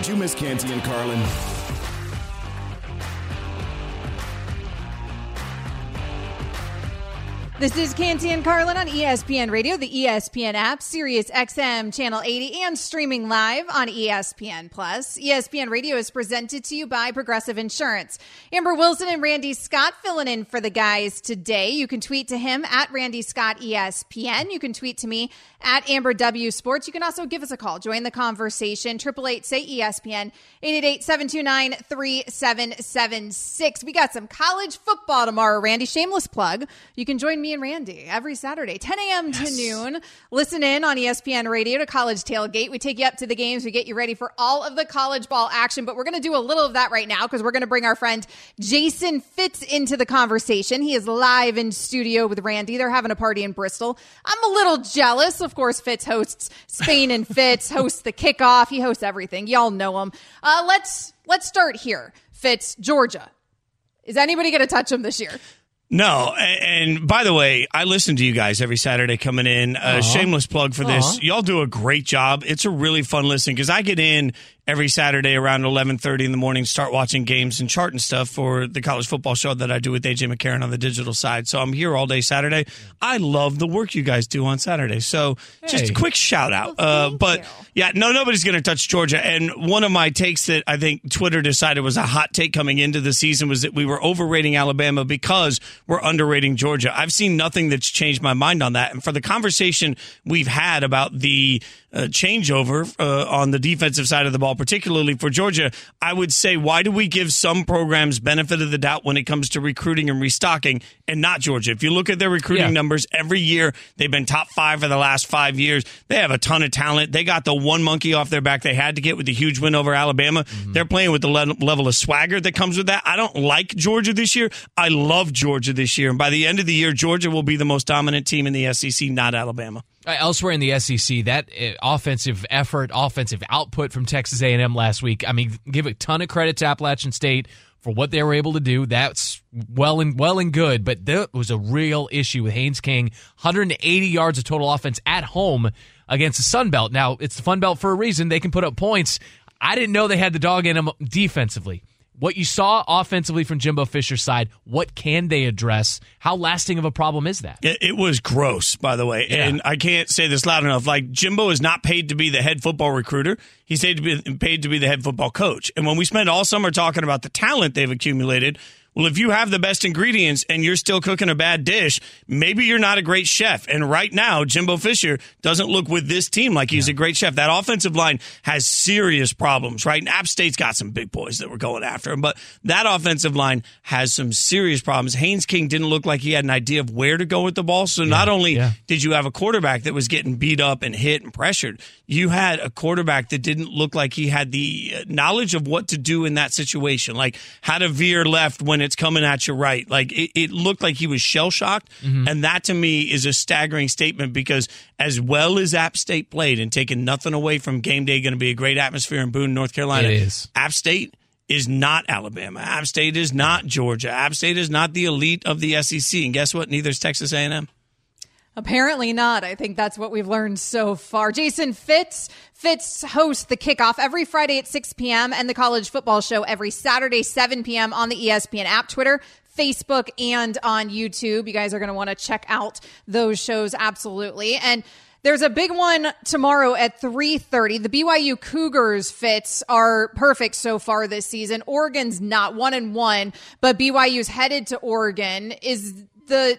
Did you miss Canty and Carlin? This is Canty and Carlin on ESPN Radio, the ESPN app, Sirius XM Channel 80, and streaming live on ESPN Plus. ESPN Radio is presented to you by Progressive Insurance. Amber Wilson and Randy Scott filling in for the guys today. You can tweet to him at Randy Scott ESPN. You can tweet to me at Amber W Sports. You can also give us a call. Join the conversation. Triple eight say ESPN 888-729-3776. We got some college football tomorrow, Randy. Shameless plug. You can join me and Randy every Saturday, 10 a.m. to noon. Listen in on ESPN Radio to College Tailgate. We take you up to the games. We get you ready for all of the college ball action. But we're going to do a little of that right now because we're going to bring our friend Jason Fitz into the conversation. He is live in studio with Randy. They're having a party in Bristol. I'm a little jealous. Of course, Fitz hosts Spain and Fitz, hosts the kickoff. He hosts everything. Y'all know him. Uh, let's let's start here. Fitz, Georgia. Is anybody going to touch him this year? No, and by the way, I listen to you guys every Saturday coming in. A uh, shameless plug for this. Uh-huh. Y'all do a great job. It's a really fun listen because I get in every Saturday around 11:30 in the morning start watching games and charting stuff for the college football show that I do with AJ McCarron on the digital side. So I'm here all day Saturday. I love the work you guys do on Saturday. So hey. just a quick shout out. Well, uh, but you. yeah, no nobody's going to touch Georgia and one of my takes that I think Twitter decided was a hot take coming into the season was that we were overrating Alabama because we're underrating Georgia. I've seen nothing that's changed my mind on that. And for the conversation we've had about the uh, changeover uh, on the defensive side of the ball, particularly for Georgia, I would say, why do we give some programs benefit of the doubt when it comes to recruiting and restocking and not Georgia? If you look at their recruiting yeah. numbers every year, they've been top five for the last five years. They have a ton of talent. They got the one monkey off their back they had to get with the huge win over Alabama. Mm-hmm. They're playing with the le- level of swagger that comes with that. I don't like Georgia this year. I love Georgia this year. And by the end of the year, Georgia will be the most dominant team in the SEC, not Alabama. Uh, elsewhere in the SEC, that uh, offensive effort, offensive output from Texas A&M last week. I mean, give a ton of credit to Appalachian State for what they were able to do. That's well and well and good, but that was a real issue with Haynes King. 180 yards of total offense at home against the Sun Belt. Now it's the Fun Belt for a reason. They can put up points. I didn't know they had the dog in them defensively. What you saw offensively from Jimbo Fisher's side, what can they address? How lasting of a problem is that? It, it was gross, by the way. Yeah. And I can't say this loud enough. Like, Jimbo is not paid to be the head football recruiter. He's paid to be, paid to be the head football coach. And when we spend all summer talking about the talent they've accumulated, well, if you have the best ingredients and you're still cooking a bad dish, maybe you're not a great chef. And right now, Jimbo Fisher doesn't look with this team like he's yeah. a great chef. That offensive line has serious problems, right? And App State's got some big boys that were going after him, but that offensive line has some serious problems. Haynes King didn't look like he had an idea of where to go with the ball. So yeah. not only yeah. did you have a quarterback that was getting beat up and hit and pressured, you had a quarterback that didn't look like he had the uh, knowledge of what to do in that situation, like how to veer left when it's coming at you right. Like it, it looked like he was shell shocked. Mm-hmm. And that to me is a staggering statement because as well as App State played and taking nothing away from game day, going to be a great atmosphere in Boone, North Carolina. It is. App State is not Alabama. App State is not Georgia. App State is not the elite of the SEC. And guess what? Neither is Texas A&M. Apparently not. I think that's what we've learned so far. Jason Fitz. Fitz hosts the kickoff every Friday at 6 p.m. and the college football show every Saturday, 7 p.m. on the ESPN app, Twitter, Facebook, and on YouTube. You guys are going to want to check out those shows absolutely. And there's a big one tomorrow at 3:30. The BYU Cougars fits are perfect so far this season. Oregon's not one and one, but BYU's headed to Oregon. Is the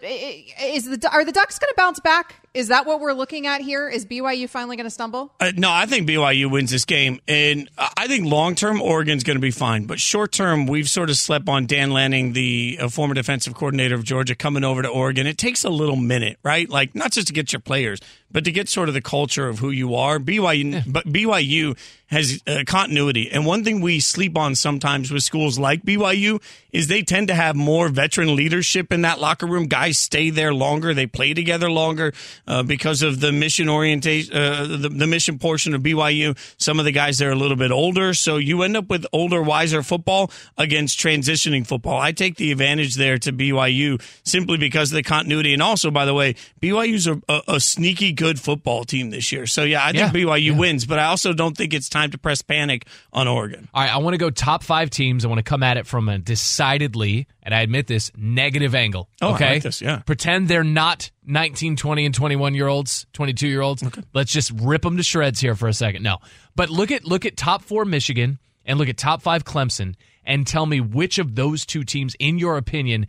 is the are the Ducks going to bounce back Is that what we're looking at here? Is BYU finally going to stumble? Uh, no, I think BYU wins this game, and I think long term Oregon's going to be fine. But short term, we've sort of slept on Dan Lanning, the uh, former defensive coordinator of Georgia, coming over to Oregon. It takes a little minute, right? Like not just to get your players, but to get sort of the culture of who you are. BYU, yeah. but BYU has uh, continuity. And one thing we sleep on sometimes with schools like BYU is they tend to have more veteran leadership in that locker room. Guys stay there longer. They play together longer uh, because of the mission orientation, uh, the, the, mission portion of BYU. Some of the guys there are a little bit older. So you end up with older, wiser football against transitioning football. I take the advantage there to BYU simply because of the continuity. And also, by the way, BYU's a, a, a sneaky good football team this year. So yeah, I think yeah, BYU yeah. wins, but I also don't think it's time to press panic on Oregon. All right, I want to go top five teams. I want to come at it from a decidedly, and I admit this, negative angle. Oh, okay, like this, yeah. Pretend they're not 19, 20, and 21 year olds, 22 year olds. Okay. Let's just rip them to shreds here for a second. No, but look at look at top four Michigan and look at top five Clemson, and tell me which of those two teams, in your opinion,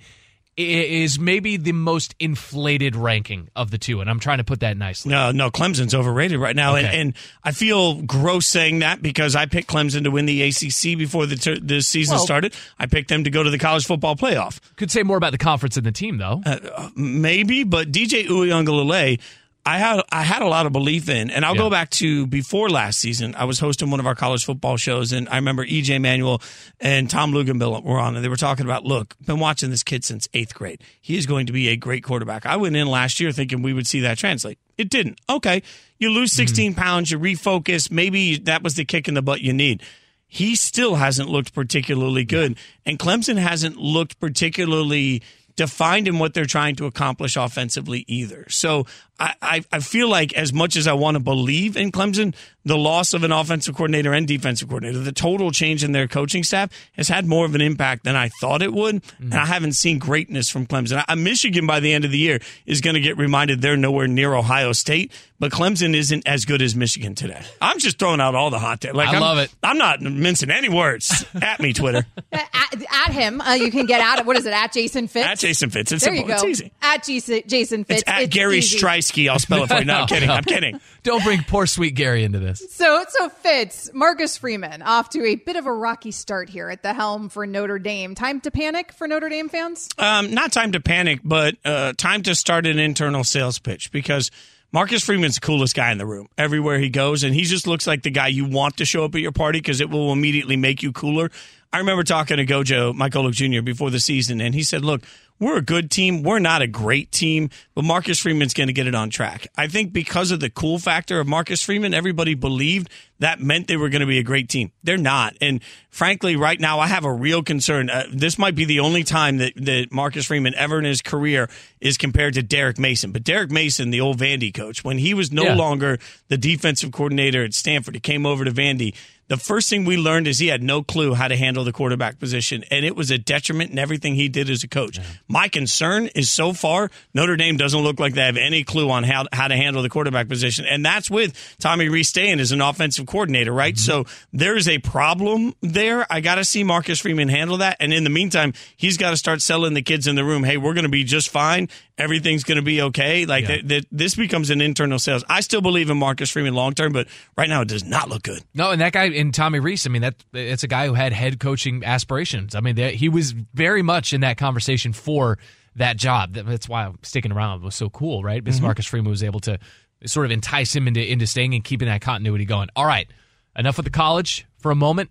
is maybe the most inflated ranking of the two, and I'm trying to put that nicely. No, no, Clemson's overrated right now, okay. and, and, I feel gross saying that because I picked Clemson to win the ACC before the ter- the season well, started. I picked them to go to the college football playoff. Could say more about the conference and the team, though. Uh, maybe, but DJ Uiagalelei I had I had a lot of belief in, and I'll yeah. go back to before last season. I was hosting one of our college football shows, and I remember EJ Manuel and Tom Luginbill were on, and they were talking about, look, been watching this kid since eighth grade. He is going to be a great quarterback. I went in last year thinking we would see that translate. It didn't. Okay, you lose mm-hmm. 16 mm-hmm. pounds, you refocus. Maybe that was the kick in the butt you need. He still hasn't looked particularly good, and Clemson hasn't looked particularly defined in what they're trying to accomplish offensively either. So I, I, I feel like as much as I want to believe in Clemson, the loss of an offensive coordinator and defensive coordinator, the total change in their coaching staff has had more of an impact than I thought it would. Mm-hmm. And I haven't seen greatness from Clemson. I, Michigan by the end of the year is going to get reminded they're nowhere near Ohio State, but Clemson isn't as good as Michigan today. I'm just throwing out all the hot takes. Like, I I'm, love it. I'm not mincing any words. at me, Twitter. at, at, him. Uh, you can get at What is it? At Jason Fitz? At Jason Fitz. It's there simple. you go. It's easy. At Jason Fitz. It's at it's Gary easy. Striewski. I'll spell it for you. No, I'm kidding. I'm kidding. Don't bring poor sweet Gary into this. So, so Fitz, Marcus Freeman off to a bit of a rocky start here at the helm for Notre Dame. Time to panic for Notre Dame fans? Um, not time to panic, but uh, time to start an internal sales pitch because Marcus Freeman's the coolest guy in the room everywhere he goes, and he just looks like the guy you want to show up at your party because it will immediately make you cooler. I remember talking to Gojo, Mike Golic Jr., before the season, and he said, Look, we're a good team. We're not a great team, but Marcus Freeman's going to get it on track. I think because of the cool factor of Marcus Freeman, everybody believed that meant they were going to be a great team. They're not. And frankly, right now, I have a real concern. Uh, this might be the only time that, that Marcus Freeman ever in his career is compared to Derek Mason. But Derek Mason, the old Vandy coach, when he was no yeah. longer the defensive coordinator at Stanford, he came over to Vandy the first thing we learned is he had no clue how to handle the quarterback position, and it was a detriment in everything he did as a coach. Yeah. My concern is so far, Notre Dame doesn't look like they have any clue on how, how to handle the quarterback position, and that's with Tommy Rees staying as an offensive coordinator, right? Mm-hmm. So there's a problem there. I got to see Marcus Freeman handle that, and in the meantime, he's got to start selling the kids in the room, hey, we're going to be just fine, everything's going to be okay. Like yeah. th- th- this becomes an internal sales. I still believe in Marcus Freeman long term, but right now it does not look good. No, and that guy in Tommy Rees, I mean that it's a guy who had head coaching aspirations. I mean he was very much in that conversation for that job. That's why sticking around was so cool, right? Because mm-hmm. Marcus Freeman was able to sort of entice him into into staying and keeping that continuity going. All right, enough with the college for a moment.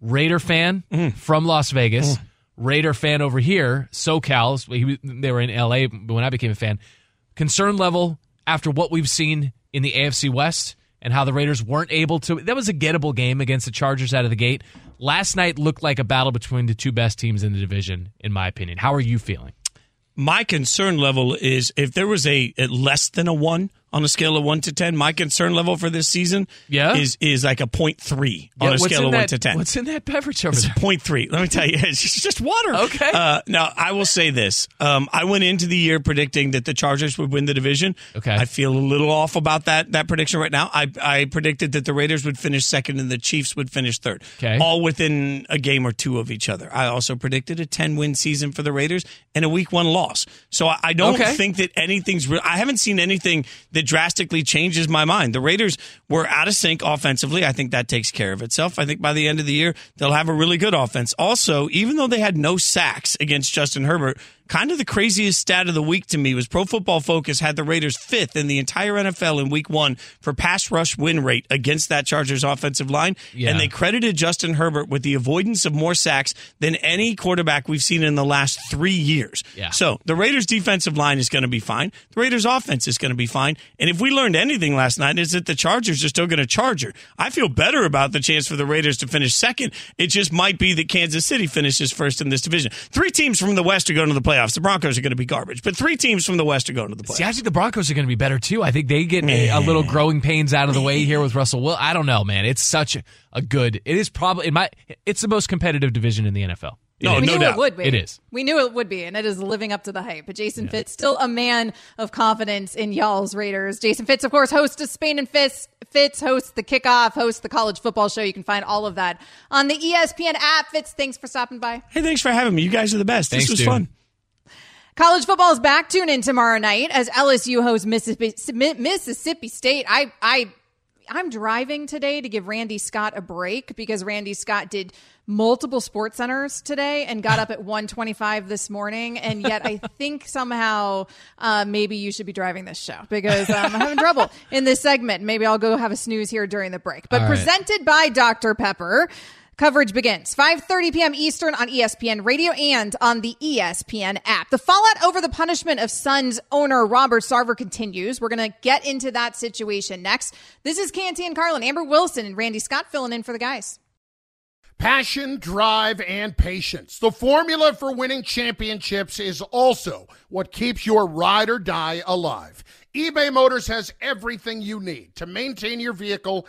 Raider fan mm. from Las Vegas. Mm Raider fan over here, SoCal, he, they were in LA when I became a fan. Concern level after what we've seen in the AFC West and how the Raiders weren't able to. That was a gettable game against the Chargers out of the gate. Last night looked like a battle between the two best teams in the division, in my opinion. How are you feeling? My concern level is if there was a less than a one on a scale of one to ten. My concern level for this season Yeah? is is like a point three Yeah, on a scale of one to ten. What's in that beverage over It's there? point three. Let me tell you, it's just water. Okay. Uh, now I will say this: um, I went into the year predicting that the Chargers would win the division. Okay. I feel a little off about that that prediction right now. I I predicted that the Raiders would finish second and the Chiefs would finish third. Okay. All within a game or two of each other. I also predicted a ten win season for the Raiders and a week one loss. So I, I don't Okay. think that anything's. Re- I haven't seen anything that drastically changes my mind. The Raiders were out of sync offensively. I think that takes care of itself. I think by the end of the year they'll have a really good offense. Also, even though they had no sacks against Justin Herbert. Kind of the craziest stat of the week to me was Pro Football Focus had the Raiders fifth in the entire NFL in week one for pass rush win rate against that Chargers offensive line. Yeah. And they credited Justin Herbert with the avoidance of more sacks than any quarterback we've seen in the last three years. Yeah. So the Raiders defensive line is going to be fine. The Raiders offense is going to be fine. And if we learned anything last night is that the Chargers are still going to charge her. I feel better about the chance for the Raiders to finish second. It just might be that Kansas City finishes first in this division. Three teams from the West are going to the playoffs. The Broncos are going to be garbage, but three teams from the West are going to the playoffs. See, I think the Broncos are going to be better too. I think they get a, a little growing pains out of the way here with Russell. Will I don't know, man. It's such a, a good. It is probably it might. It's the most competitive division in the NFL. It No, is. We no knew doubt. it would be. It is. We knew it would be, and it is living up to the hype. But Jason Fitz, still a man of confidence in y'all's Raiders. Jason Fitz, of course, host of Spain and Fitz. Fitz hosts the kickoff, hosts the college football show. You can find all of that on the ESPN app. Fitz, thanks for stopping by. Hey, thanks for having me. You guys are the best. Thanks, this was dude. fun. College football is back. Tune in tomorrow night as LSU hosts Mississippi, Mississippi State. I, I, I'm driving today to give Randy Scott a break because Randy Scott did multiple sports centers today and got up at 125 this morning. And yet I think somehow, uh, maybe you should be driving this show because um, I'm having trouble in this segment. Maybe I'll go have a snooze here during the break, but right. presented by Dr. Pepper. Coverage begins 5:30 p.m. Eastern on ESPN Radio and on the ESPN app. The fallout over the punishment of Suns owner Robert Sarver continues. We're going to get into that situation next. This is Canty and Carlin, Amber Wilson, and Randy Scott filling in for the guys. Passion, drive, and patience. The formula for winning championships is also what keeps your ride or die alive. eBay Motors has everything you need to maintain your vehicle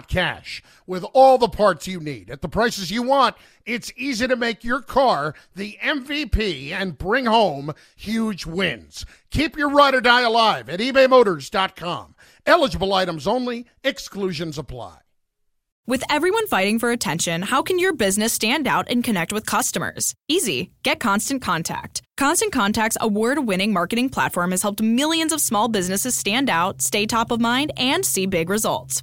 cash. With all the parts you need at the prices you want, it's easy to make your car the MVP and bring home huge wins. Keep your ride or die alive at ebaymotors.com. Eligible items only, exclusions apply. With everyone fighting for attention, how can your business stand out and connect with customers? Easy. Get Constant Contact. Constant Contact's award winning marketing platform has helped millions of small businesses stand out, stay top of mind, and see big results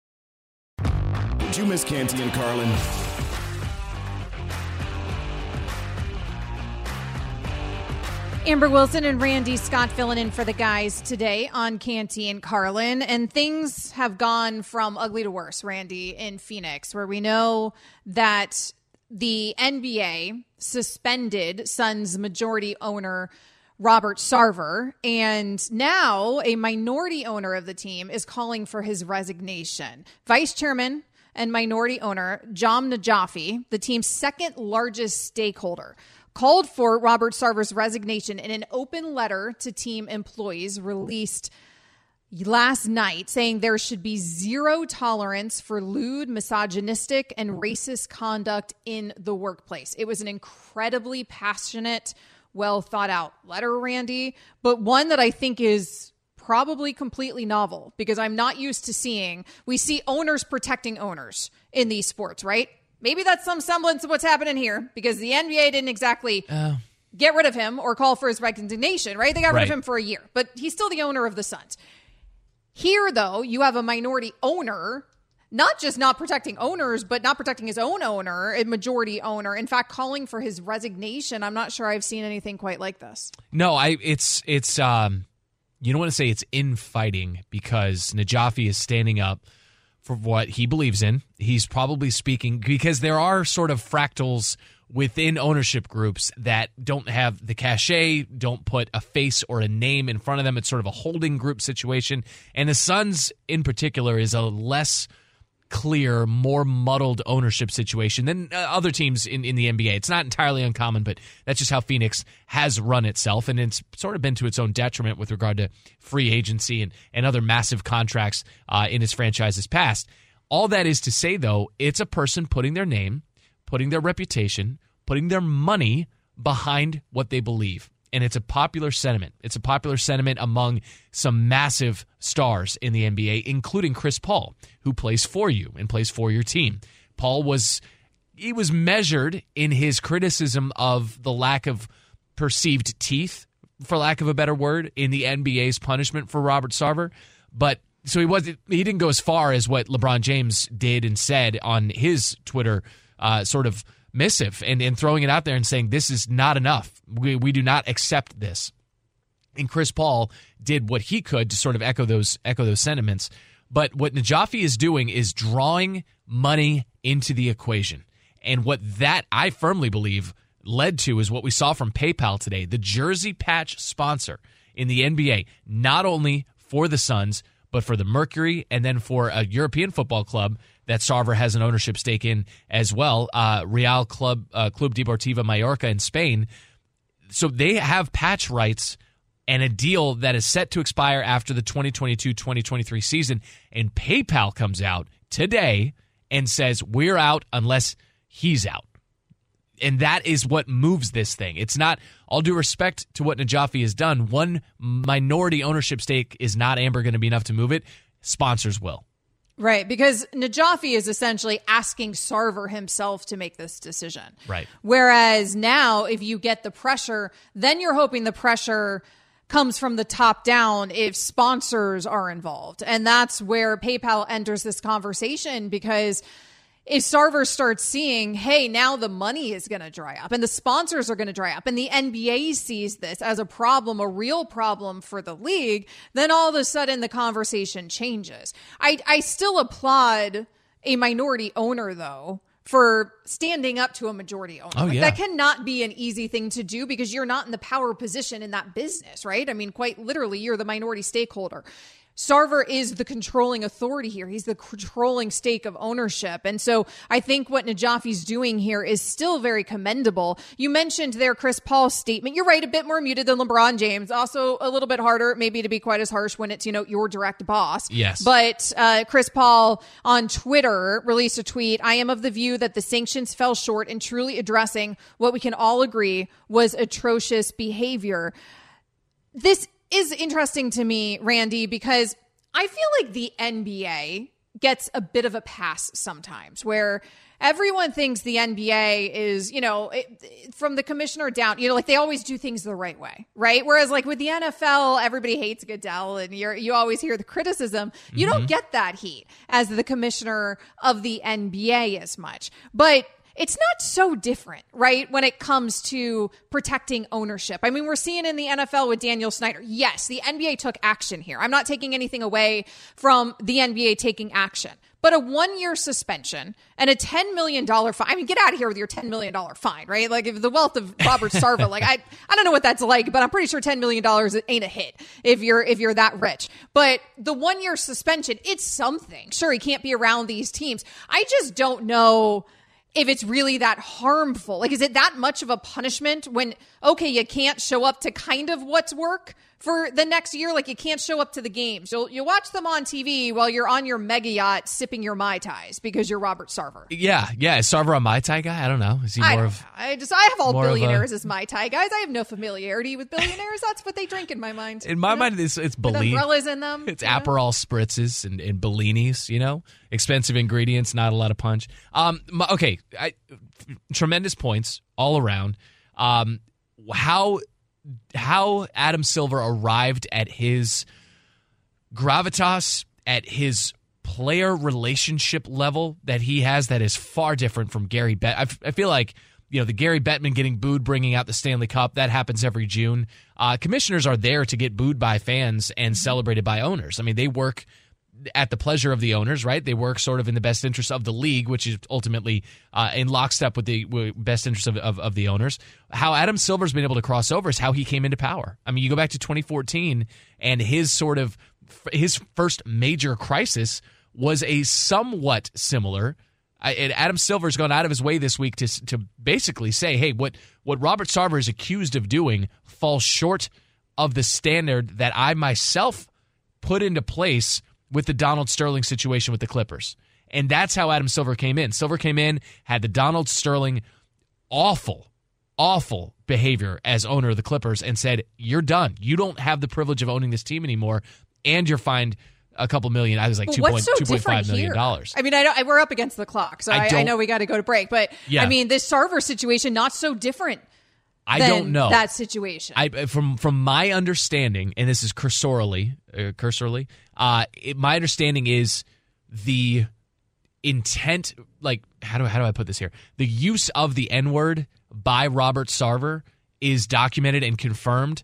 Did you miss Canty and Carlin? Amber Wilson and Randy Scott filling in for the guys today on Canty and Carlin. And things have gone from ugly to worse, Randy, in Phoenix, where we know that the NBA suspended Suns majority owner Robert Sarver. And now a minority owner of the team is calling for his resignation. Vice Chairman and minority owner Jahm Najafi, the team's second largest stakeholder, called for Robert Sarver's resignation in an open letter to team employees released last night saying there should be zero tolerance for lewd, misogynistic, and racist conduct in the workplace. It was an incredibly passionate, well thought out letter, Randy, but one that I think is probably completely novel because I'm not used to seeing, we see owners protecting owners in these sports, right? Maybe that's some semblance of what's happening here because the NBA didn't exactly. Get rid of him or call for his resignation, right? They got rid of him for a year, but he's still the owner of the Suns. Here, though, you have a minority owner, not just not protecting owners, but not protecting his own owner, a majority owner. In fact, calling for his resignation. I'm not sure I've seen anything quite like this. No, I it's it's um you don't want to say it's infighting because Najafi is standing up for what he believes in. He's probably speaking because there are sort of fractals within ownership groups that don't have the cachet, don't put a face or a name in front of them. It's sort of a holding group situation. And the Suns in particular is a less clear, more muddled ownership situation than uh, other teams in, in the NBA. It's not entirely uncommon, but that's just how Phoenix has run itself. And it's sort of been to its own detriment with regard to free agency and, and other massive contracts uh, in its franchise's past. All that is to say, though, it's a person putting their name, putting their reputation, putting their money behind what they believe. And it's a popular sentiment. It's a popular sentiment among some massive stars in the NBA, including Chris Paul, who plays for you and plays for your team. Paul was he was measured in his criticism of the lack of perceived teeth, for lack of a better word, in the NBA's punishment for Robert Sarver. But so he was he didn't go as far as what LeBron James did and said on his Twitter uh, sort of missive and, and throwing it out there and saying this is not enough. We we do not accept this. And Chris Paul did what he could to sort of echo those echo those sentiments. But what Najafi is doing is drawing money into the equation. And what that I firmly believe led to is what we saw from PayPal today, the jersey patch sponsor in the NBA, not only for the Suns, but for the Mercury and then for a European football club that Sarver has an ownership stake in as well, uh, Real Club uh, Club Deportivo Mallorca in Spain. So they have patch rights and a deal that is set to expire after the 2022-2023 season and PayPal comes out today and says we're out unless he's out. And that is what moves this thing. It's not all due respect to what Najafi has done. One minority ownership stake is not Amber going to be enough to move it. Sponsors will. Right, because Najafi is essentially asking Sarver himself to make this decision. Right. Whereas now, if you get the pressure, then you're hoping the pressure comes from the top down if sponsors are involved. And that's where PayPal enters this conversation because if Sarver starts seeing, hey, now the money is going to dry up and the sponsors are going to dry up, and the NBA sees this as a problem, a real problem for the league, then all of a sudden the conversation changes. I, I still applaud a minority owner, though, for standing up to a majority owner. Oh, yeah. That cannot be an easy thing to do because you're not in the power position in that business, right? I mean, quite literally, you're the minority stakeholder. Sarver is the controlling authority here. He's the controlling stake of ownership. And so I think what Najafi's doing here is still very commendable. You mentioned there Chris Paul's statement. You're right, a bit more muted than LeBron James. Also a little bit harder, maybe to be quite as harsh when it's, you know, your direct boss. Yes. But uh, Chris Paul on Twitter released a tweet. I am of the view that the sanctions fell short in truly addressing what we can all agree was atrocious behavior this is interesting to me, Randy, because I feel like the NBA gets a bit of a pass sometimes where everyone thinks the NBA is, you know, it, it- from the commissioner down, you know, like they always do things the right way, right? Whereas like with the NFL, everybody hates Goodell and you're, you always hear the criticism. You don't mm-hmm. get that heat as the commissioner of the NBA as much. But it's not so different, right? When it comes to protecting ownership. I mean, we're seeing in the NFL with Daniel Snyder. Yes, the NBA took action here. I'm not taking anything away from the NBA taking action. but a one year suspension and a $10 million fine. I mean, get out of here with your $10 million fine, right? Like, if the wealth of Robert Sarver, like, I, I don't know what that's like, but I'm pretty sure $10 million ain't a hit if you're, if you're that rich. But the one year suspension, it's something. Sure, he can't be around these teams. I just don't know if it's really that harmful. Like, is it that much of a punishment when, okay, you can't show up to kind of what's work for the next year? Like, you can't show up to the games. You'll, you watch them on TV while you're on your mega yacht sipping your Mai Tais because you're Robert Sarver. Yeah, yeah. Is Sarver a Mai Tai guy? I don't know. Is he I, more of. know. I just, I have all of a- billionaires as Mai Tai guys. I have no familiarity with billionaires. That's what they drink in my mind. In my You know? mind, it's, it's Bellini. umbrellas in them. It's know? Aperol spritzes and, and Bellinis, you know, expensive ingredients, not a lot of punch. Um, my, okay, I, tremendous points all around. Um, how how Adam Silver arrived at his gravitas, at his player relationship level that he has, that is far different from Gary Bet. I, f- I feel like you know the Gary Bettman getting booed, bringing out the Stanley Cup. That happens every June. Uh, commissioners are there to get booed by fans and celebrated by owners. I mean, they work at the pleasure of the owners, right? They work sort of in the best interest of the league, which is ultimately uh, in lockstep with the best interest of, of, of the owners. How Adam Silver's been able to cross over is how he came into power. I mean, you go back to 2014 and his sort of his first major crisis was a somewhat similar. I, and Adam Silver's gone out of his way this week to to basically say, hey, what what Robert Sarver is accused of doing falls short of the standard that I myself put into place with the Donald Sterling situation with the Clippers. And that's how Adam Silver came in. Silver came in, had the Donald Sterling awful, awful behavior as owner of the Clippers and said, You're done. You don't have the privilege of owning this team anymore. And you're fined a couple million. I was like two point so two point different here? dollars. I mean, I, don't, I we're up against the clock, so I I, I, know we got to go to break. But Yeah. I mean, this Sarver situation not so different. I don't know. that situation. I from from my understanding, and this is cursorily, uh, cursorily, uh, it, my understanding is the intent. Like how do how do I put this here? The use of the N word by Robert Sarver is documented and confirmed.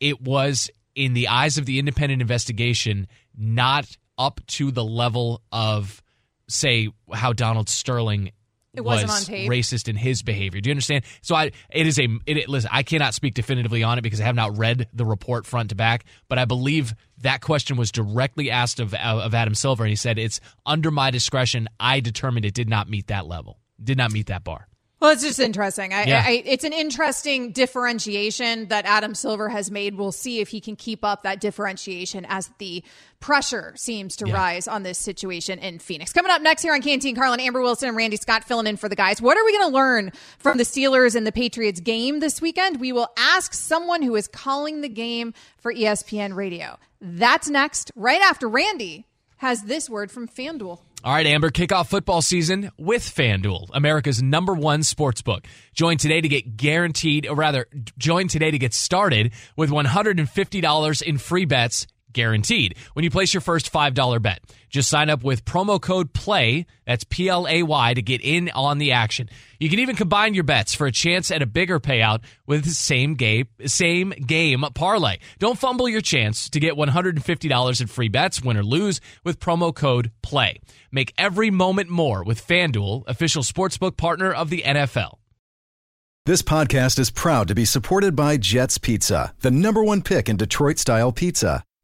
It was in the eyes of the independent investigation not up to the level of say how Donald Sterling It wasn't on tape. racist in his behavior. Do you understand? So I it is a it, it- listen, I cannot speak definitively on it because I have not read the report front to back, but I believe that question was directly asked of of Adam Silver and he said it's under my discretion. I determined it did not meet that level. Did not meet that bar. Well, it's just interesting. I, Yeah. I, it's an interesting differentiation that Adam Silver has made. We'll see if he can keep up that differentiation as the pressure seems to Yeah. rise on this situation in Phoenix. Coming up next here on Canty and Carlin, Amber Wilson and Randy Scott filling in for the guys. What are we going to learn from the Steelers and the Patriots game this weekend? We will ask someone who is calling the game for ESPN Radio. That's next, right after Randy has this word from FanDuel. All right, Amber, kick off football season with FanDuel, America's number one sports book. Join today to get guaranteed, or rather, join today to get started with $150 in free bets guaranteed when you place your first $5 bet. Just sign up with promo code PLAY, that's P L A Y, to get in on the action. You can even combine your bets for a chance at a bigger payout with the same game, same game parlay. Don't fumble your chance to get $150 in free bets, win or lose, with promo code PLAY. Make every moment more with FanDuel, official sportsbook partner of the NFL. This podcast is proud to be supported by Jets Pizza, the number one pick in Detroit style pizza.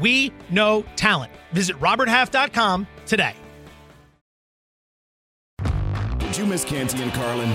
we know talent. Visit roberthalf.com today. Did you miss Canty and Carlin?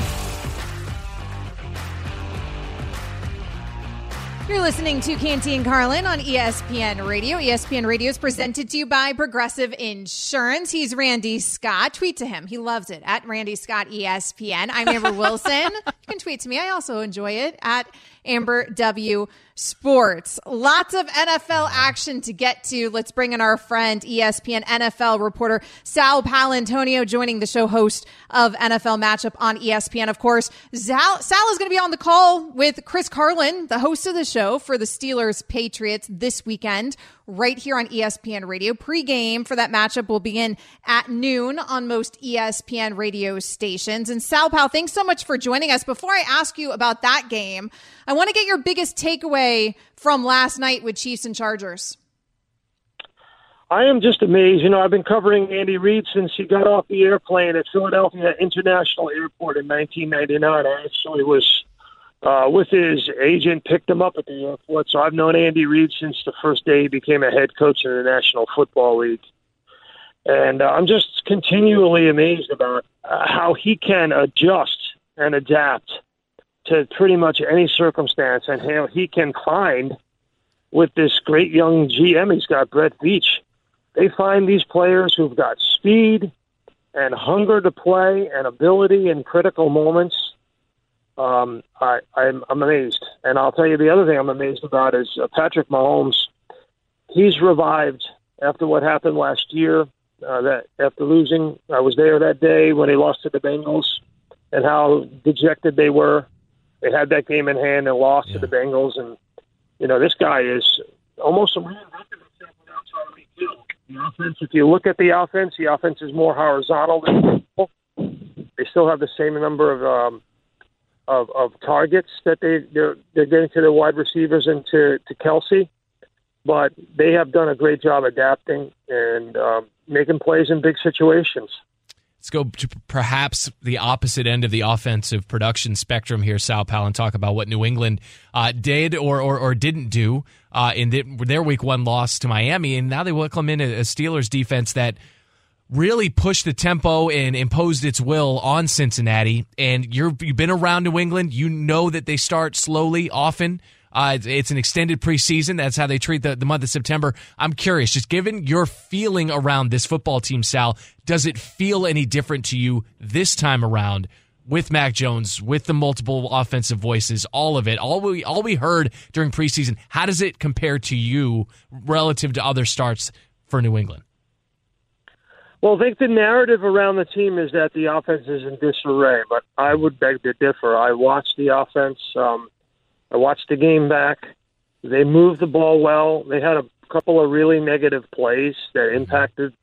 You're listening to Canty and Carlin on ESPN Radio. ESPN Radio is presented to you by Progressive Insurance. He's Randy Scott. Tweet to him. He loves it at Randy Scott ESPN. I'm Amber Wilson. you can tweet to me. I also enjoy it at Amber W Sports. Lots of NFL action to get to. Let's bring in our friend, ESPN NFL reporter Sal Paolantonio, joining the show host of NFL Matchup on ESPN. Of course, Sal, Sal is going to be on the call with Chris Carlin, the host of the show for the Steelers Patriots this weekend right here on ESPN Radio. Pre-game for that matchup will begin at noon on most ESPN radio stations. And Sal Pal, thanks so much for joining us. Before I ask you about that game, I want to get your biggest takeaway from last night with Chiefs and Chargers. I am just amazed. You know, I've been covering Andy Reid since he got off the airplane at Philadelphia International Airport in 1999. I actually was uh, with his agent, picked him up at the airport. So I've known Andy Reid since the first day he became a head coach in the National Football League. And uh, I'm just continually amazed about uh, how he can adjust and adapt to pretty much any circumstance and how he can find with this great young GM he's got, Brett Veach. They find these players who've got speed and hunger to play and ability in critical moments um, I, I'm, amazed. And I'll tell you the other thing I'm amazed about is uh, Patrick Mahomes. He's revived after what happened last year. Uh, that after losing, I was there that day when he lost to the Bengals, and how dejected they were. They had that game in hand and lost yeah. to the Bengals, and you know this guy is almost a the offense. If you look at the offense, the offense is more horizontal than they still have the same number of um, of, of targets that they they're they're getting to the wide receivers and to, to Kelce. but they have done a great job adapting and um, making plays in big situations. Let's go to perhaps the opposite end of the offensive production spectrum here, Sal Pal, and talk about what New England uh, did or, or, or didn't do uh, in the, their Week One loss to Miami, and now they welcome in a, a Steelers defense that really pushed the tempo and imposed its will on Cincinnati. And you have been around New England. You know that they start slowly, often. Uh, it's an extended preseason. That's how they treat the, the month of September. I'm curious, just given your feeling around this football team, Sal, does it feel any different to you this time around with Mac Jones, with the multiple offensive voices, all of it, all we all we heard during preseason? How does it compare to you relative to other starts for New England? Well, I think the narrative around the team is that the offense is in disarray, but I would beg to differ. I watched the offense. Um, I watched the game back. They moved the ball well. They had a couple of really negative plays that impacted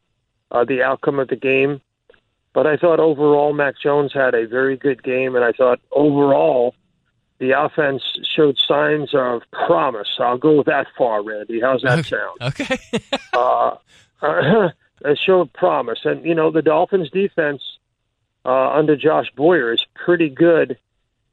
uh, the outcome of the game. But I thought overall, Mac Jones had a very good game, and I thought overall, the offense showed signs of promise. I'll go that far, Randy. How's that sound? Okay. uh, uh showed promise. And, you know, the Dolphins' defense uh, under Josh Boyer is pretty good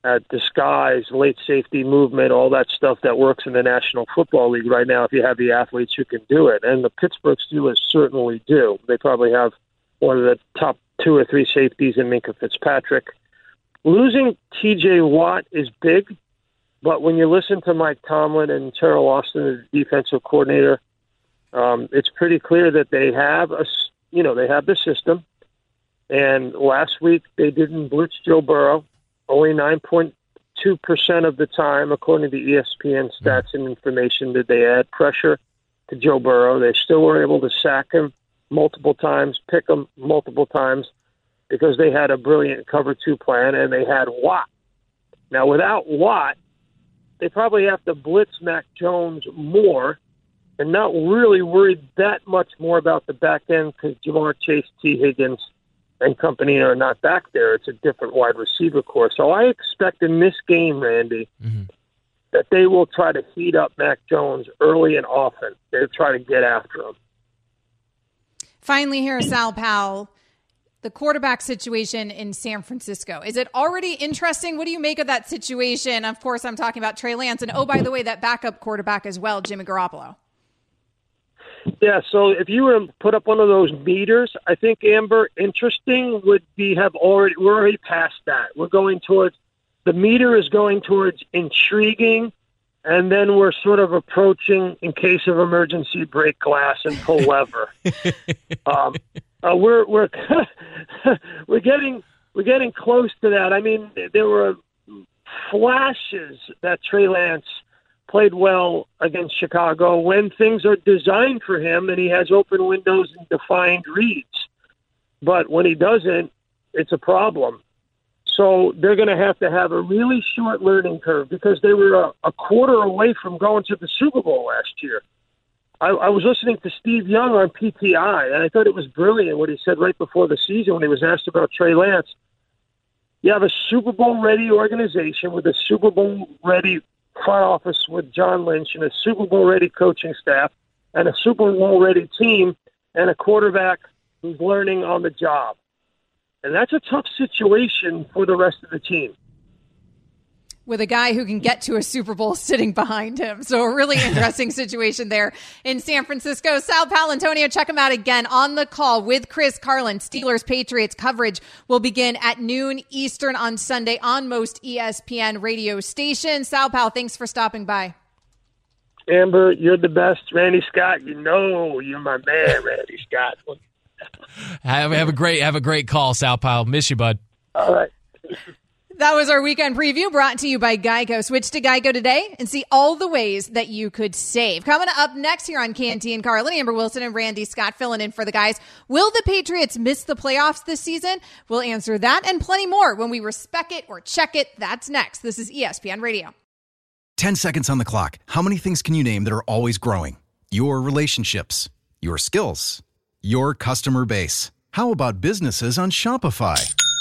at disguise, late safety movement, all that stuff that works in the National Football League right now if you have the athletes who can do it. And the Pittsburgh Steelers certainly do. They probably have one of the top two or three safeties in Minkah Fitzpatrick. Losing TJ Watt is big, but when you listen to Mike Tomlin and Teryl Austin, the defensive coordinator, um, it's pretty clear that they have a, you know, they have the system. And last week they didn't blitz Joe Burrow, only 9.2% of the time, according to ESPN hmm. stats and information, did they add pressure to Joe Burrow. They still were able to sack him multiple times, pick him multiple times, because they had a brilliant cover two plan and they had Watt. Now, without Watt, they probably have to blitz Mac Jones more and not really worried that much more about the back end because Ja'Marr Chase, Tee Higgins, and company are not back there. It's a different wide receiver corps. So I expect in this game, Randy, mm-hmm. that they will try to heat up Mac Jones early and often. They'll try to get after him. Finally, here, Sal Pal, the quarterback situation in San Francisco. Is it already interesting? What do you make of that situation? Of course, I'm talking about Trey Lance. And oh, by the way, that backup quarterback as well, Jimmy Garoppolo. Yeah, so if you were to put up one of those meters, I think Amber interesting would be have already we're already past that. We're going towards the meter is going towards intriguing, and then we're sort of approaching in case of emergency break glass and pull lever. um, uh, we're we're we're getting we're getting close to that. I mean, there were flashes that Trey Lance played well against Chicago when things are designed for him and he has open windows and defined reads. But when he doesn't, it's a problem. So they're going to have to have a really short learning curve because they were a, a quarter away from going to the Super Bowl last year. I, I was listening to Steve Young on PTI, and I thought it was brilliant what he said right before the season when he was asked about Trey Lance. You have a Super Bowl ready organization with a Super Bowl ready front office with John Lynch and a Super Bowl ready coaching staff and a Super Bowl ready team and a quarterback who's learning on the job. And that's a tough situation for the rest of the team. With a guy who can get to a Super Bowl sitting behind him. So, a really interesting situation there in San Francisco. Sal Paolantonio, check him out again on the call with Chris Carlin. Steelers Patriots coverage will begin at noon Eastern on Sunday on most ESPN radio stations. Sal Pal, thanks for stopping by. Amber, you're the best. Randy Scott, you know you're my man, Randy Scott. have, have a great have a great call, Sal Pal. Miss you, bud. All right. That was our weekend preview brought to you by Geico. Switch to Geico today and see all the ways that you could save. Coming up next here on Canty and Carlin, Amber Wilson and Randy Scott filling in for the guys. Will the Patriots miss the playoffs this season? We'll answer that and plenty more when we respect it or check it. That's next. This is ESPN Radio. 10 seconds on the clock. How many things can you name that are always growing? Your relationships, your skills, your customer base. How about businesses on Shopify?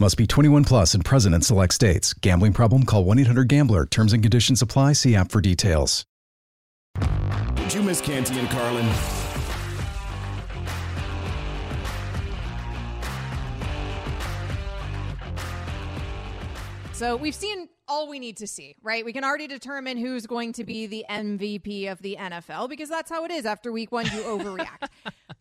Must be 21 plus and present in select states. Gambling problem? Call 1 800 GAMBLER. Terms and conditions apply. See app for details. Did you miss Canty and Carlin? So we've seen all we need to see, right? We can already determine who's going to be the MVP of the NFL because that's how it is. After week one, you overreact.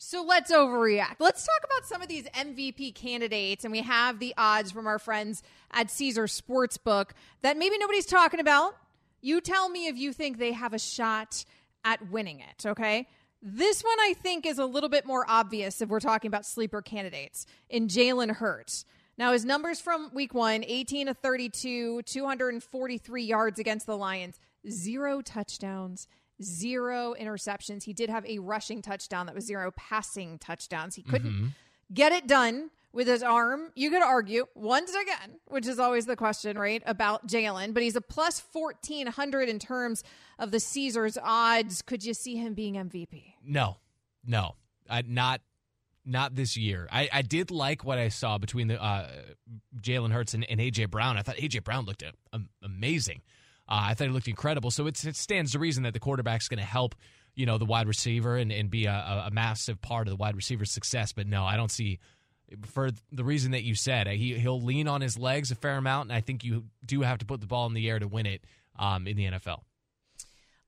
So let's overreact. Let's talk about some of these MVP candidates. And we have the odds from our friends at Caesar Sportsbook that maybe nobody's talking about. You tell me if you think they have a shot at winning it, okay? This one I think is a little bit more obvious if we're talking about sleeper candidates in Jalen Hurts. Now, his numbers from week one 18 to 32, 243 yards against the Lions, zero touchdowns, zero interceptions. He did have a rushing touchdown that was zero passing touchdowns. He couldn't mm-hmm. get it done with his arm. You could argue once again, which is always the question, right, about Jalen, but he's a plus 1400 in terms of the Caesars odds. Could you see him being MVP? No, no, uh, not not this year. I, I did like what I saw between the uh, Jalen Hurts and, and, AJ Brown. I thought AJ Brown looked uh, amazing. Uh, I thought he looked incredible. So it stands to reason that the quarterback's going to help, you know, the wide receiver and, and be a, a, massive part of the wide receiver's success. But no, I don't see. For the reason that you said, he he'll lean on his legs a fair amount, and I think you do have to put the ball in the air to win it um, in the NFL.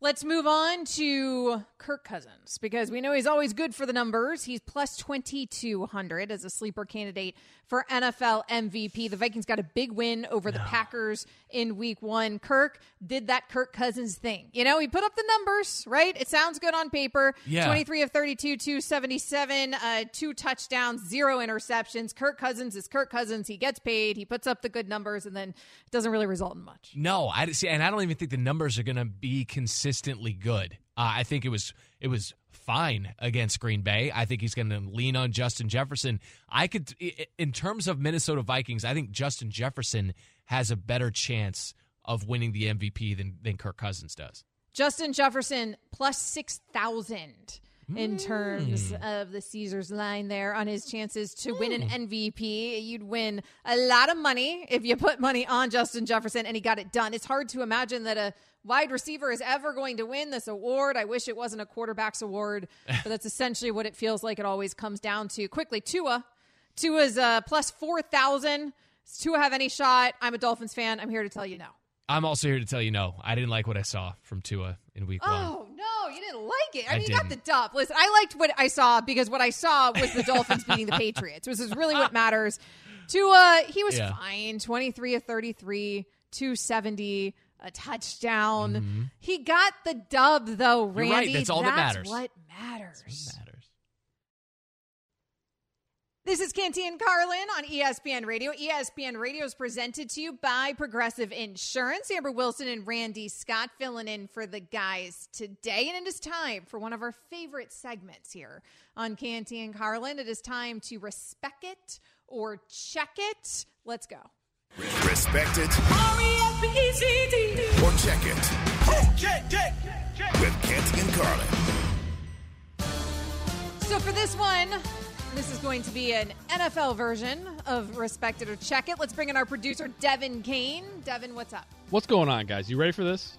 Let's move on to Kirk Cousins because we know he's always good for the numbers. He's plus 2,200 as a sleeper candidate for NFL MVP. The Vikings got a big win over the Packers in week one. Kirk did that Kirk Cousins thing. You know, he put up the numbers, right? It sounds good on paper. Yeah. 23 of 32, 277, uh, two touchdowns, zero interceptions. Kirk Cousins is Kirk Cousins. He gets paid, he puts up the good numbers, and then it doesn't really result in much. No, I see, and I don't even think the numbers are going to be consistently good. Uh, I think it was it was fine against Green Bay. I think he's going to lean on Justin Jefferson. I could, in terms of Minnesota Vikings, I think Justin Jefferson has a better chance of winning the MVP than than Kirk Cousins does. Justin Jefferson plus 6,000 in terms of the Caesars line there on his chances to win an MVP. You'd win a lot of money if you put money on Justin Jefferson and he got it done. It's hard to imagine that a wide receiver is ever going to win this award. I wish it wasn't a quarterback's award, but that's essentially what it feels like it always comes down to. Quickly, Tua. Tua's uh, plus 4,000. Does Tua have any shot? I'm a Dolphins fan. I'm here to tell you no. I'm also here to tell you no. I didn't like what I saw from Tua in Week One. Oh no, you didn't like it. I, I mean, you got the didn't. dub. Listen, I liked what I saw because what I saw was the Dolphins beating the Patriots, which is really what matters. Tua, he was Yeah. fine. Twenty three of thirty three, two seventy, a touchdown. He got the dub though, Mm-hmm. Randy. right. That's all that matters. What matters? matters. This is Canty and Carlin on ESPN Radio. ESPN Radio is presented to you by Progressive Insurance. Amber Wilson and Randy Scott filling in for the guys today. And it is time for one of our favorite segments here on Canty and Carlin. It is time to respect it or check it. Let's go. Respect it or check it. With Canty and Carlin. So for this one, this is going to be an NFL version of Respect It or Check It. Let's bring in our producer, Devin Kane. Devin, what's up? What's going on, guys? You ready for this?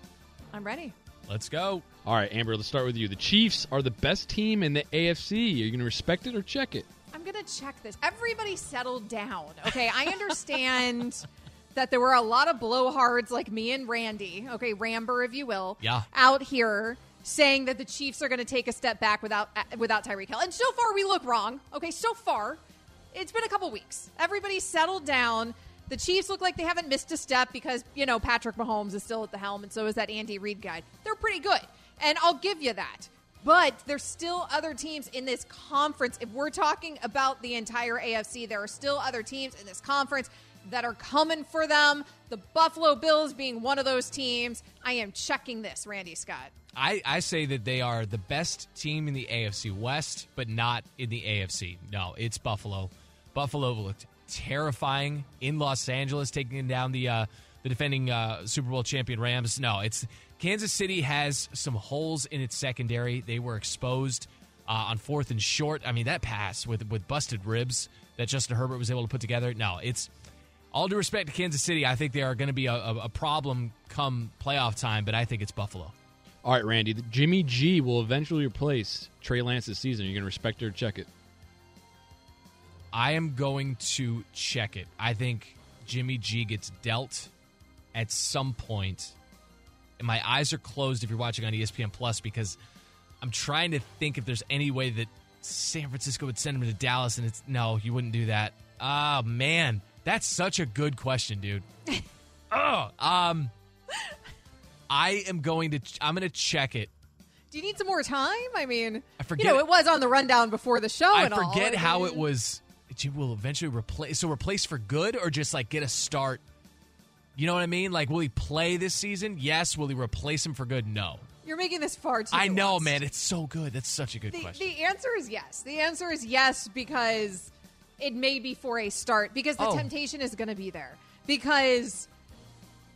I'm ready. Let's go. All right, Amber, let's start with you. The Chiefs are the best team in the AFC. Are you going to respect it or check it? I'm going to check this. Everybody settled down. Okay, I understand that there were a lot of blowhards like me and Randy, okay, Ramber, if you will, Yeah. out here saying that the Chiefs are going to take a step back without uh, without Tyreek Hill. And so far, we look wrong. Okay, so far, it's been a couple weeks. Everybody settled down. The Chiefs look like they haven't missed a step because, you know, Patrick Mahomes is still at the helm, and so is that Andy Reid guy. They're pretty good. And I'll give you that. But there's still other teams in this conference. If we're talking about the entire AFC, there are still other teams in this conference that are coming for them. The Buffalo Bills being one of those teams. I am checking this, Randy Scott. I, I say that they are the best team in the AFC West, but not in the AFC. No, it's Buffalo. Buffalo looked terrifying in Los Angeles, taking down the uh, the defending uh, Super Bowl champion Rams. No, it's Kansas City has some holes in its secondary. They were exposed uh, on fourth and short. I mean, that pass with with busted ribs that Justin Herbert was able to put together. No, it's all due respect to Kansas City. I think they are going to be a, a, a problem come playoff time, but I think it's Buffalo. All right, Randy. Jimmy G will eventually replace Trey Lance this season. You're you going to respect it or check it? I am going to check it. I think Jimmy G gets dealt at some point. My eyes are closed if you're watching on ESPN Plus because I'm trying to think if there's any way that San Francisco would send him to Dallas and it's no, you wouldn't do that. Oh man, that's such a good question, dude. oh, um I am going to I'm going to check it. Do you need some more time? I mean, I forget- You know, it was on the rundown before the show. I and all. forget I how mean, it was. Jim will eventually replace. So replace for good, or just like get a start. You know what I mean? Like, will he play this season? Yes. Will he replace him for good? No. You're making this far too. I know, nuanced. man. It's so good. That's such a good The, question. the answer is yes. The answer is yes because it may be for a start because the Oh. temptation is going to be there because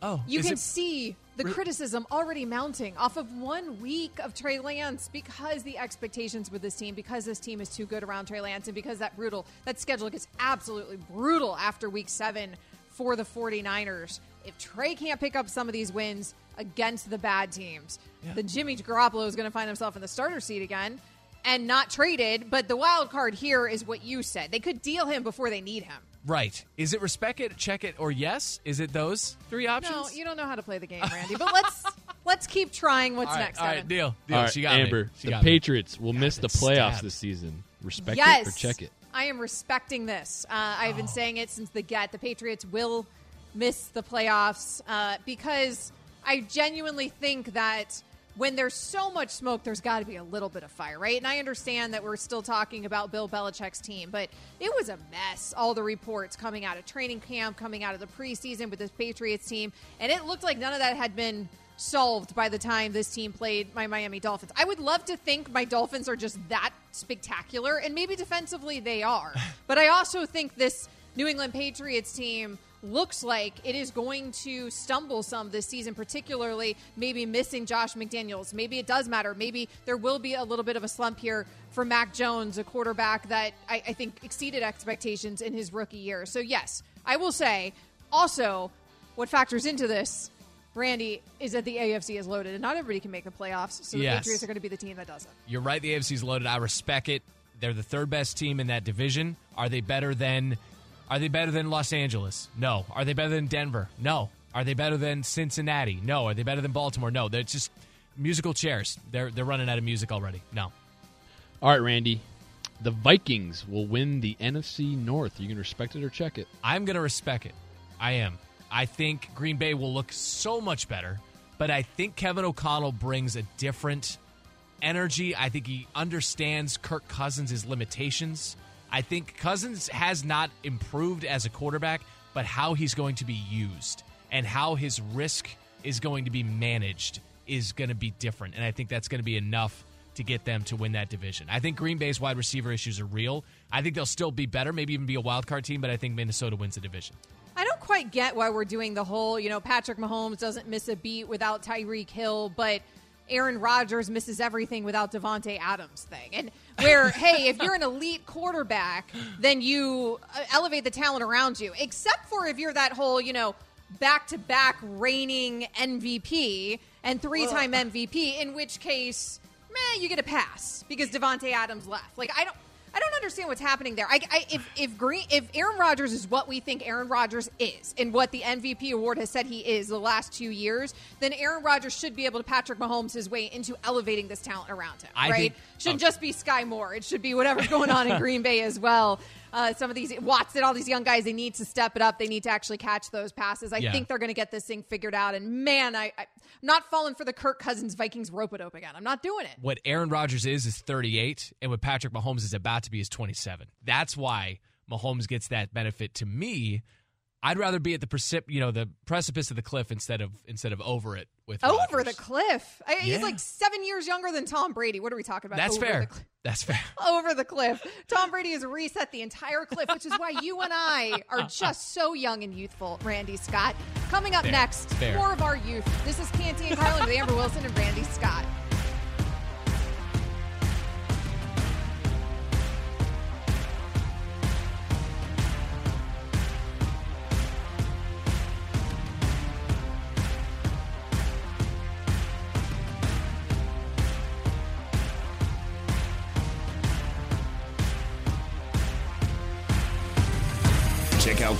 oh, you can it- see the criticism already mounting off of one week of Trey Lance because the expectations with this team, because this team is too good around Trey Lance, and because that brutal that schedule gets absolutely brutal after week seven for the 49ers. If Trey can't pick up some of these wins against the bad teams, then Jimmy Garoppolo is going to find himself in the starter seat again and not traded. But the wild card here is what you said. They could deal him before they need him. right. Is it respect it, check it, or yes? Is it those three options? No, you don't know how to play the game, Randy. But let's let's keep trying. What's All right, next, all Evan? deal. deal. All right, she got Amber, me. She the got me. Patriots will miss the playoffs stabbed. this season. Respect yes, it or check it. I am respecting this. Uh, I've Oh. been saying it since the get. The Patriots will miss the playoffs uh, because I genuinely think that when there's so much smoke, there's got to be a little bit of fire, right? And I understand that we're still talking about Bill Belichick's team, but it was a mess. All the reports coming out of training camp, coming out of the preseason with this Patriots team, and it looked like none of that had been solved by the time this team played my Miami Dolphins. I would love to think my Dolphins are just that spectacular, and maybe defensively they are. but I also think this New England Patriots team looks like it is going to stumble some this season, particularly maybe missing Josh McDaniels. Maybe it does matter. Maybe there will be a little bit of a slump here for Mac Jones, a quarterback that I, I think exceeded expectations in his rookie year. So, yes, I will say also what factors into this. Randy is that the AFC is loaded, and not everybody can make the playoffs. So the Yes. Patriots are going to be the team that doesn't. You're right. The AFC is loaded. I respect it. They're the third best team in that division. Are they better than? Are they better than Los Angeles? No. Are they better than Denver? No. Are they better than Cincinnati? No. Are they better than Baltimore? No. They're just musical chairs. They're they're running out of music already. No. All right, Randy. The Vikings will win the NFC North. You can respect it or check it. I'm going to respect it. I am. I think Green Bay will look so much better, but I think Kevin O'Connell brings a different energy. I think he understands Kirk Cousins' limitations. I think Cousins has not improved as a quarterback, but how he's going to be used and how his risk is going to be managed is going to be different. And I think that's going to be enough to get them to win that division. I think Green Bay's wide receiver issues are real. I think they'll still be better, maybe even be a wild card team, but I think Minnesota wins the division. Don't quite get why we're doing the whole, you know, Patrick Mahomes doesn't miss a beat without Tyreek Hill, but Aaron Rodgers misses everything without Davante Adams thing. And where, hey, if you're an elite quarterback, then you uh, elevate the talent around you. Except for if you're that whole, you know, back to back reigning MVP and three time MVP, in which case, meh, you get a pass because Davante Adams left. Like I don't. I don't understand what's happening there. I, I, if if Green, if Aaron Rodgers is what we think Aaron Rodgers is, and what the MVP award has said he is the last two years, then Aaron Rodgers should be able to Patrick Mahomes his way into elevating this talent around him. I right? think- Shouldn't okay. just be Skyy Moore. It should be whatever's going on in Green Bay as well. Uh, some of these Watson, all these young guys, they need to step it up. They need to actually catch those passes. I Yeah. think they're going to get this thing figured out. And man, I, I'm not falling for the Kirk Cousins Vikings rope it up again. I'm not doing it. What Aaron Rodgers is is 38, and what Patrick Mahomes is about to be is 27. That's why Mahomes gets that benefit. To me, I'd rather be at the precip, you know, the precipice of the cliff instead of instead of over it with Over Rodgers. the cliff. I, Yeah. He's like seven years younger than Tom Brady. What are we talking about? That's Over fair. The cl- That's fair. over the cliff. Tom Brady has reset the entire cliff, which is why you and I are just so young and youthful, Randy Scott. Coming up Fair. next, Fair. more of our youth. This is Canty and Carlin with Amber Wilson and Randy Scott.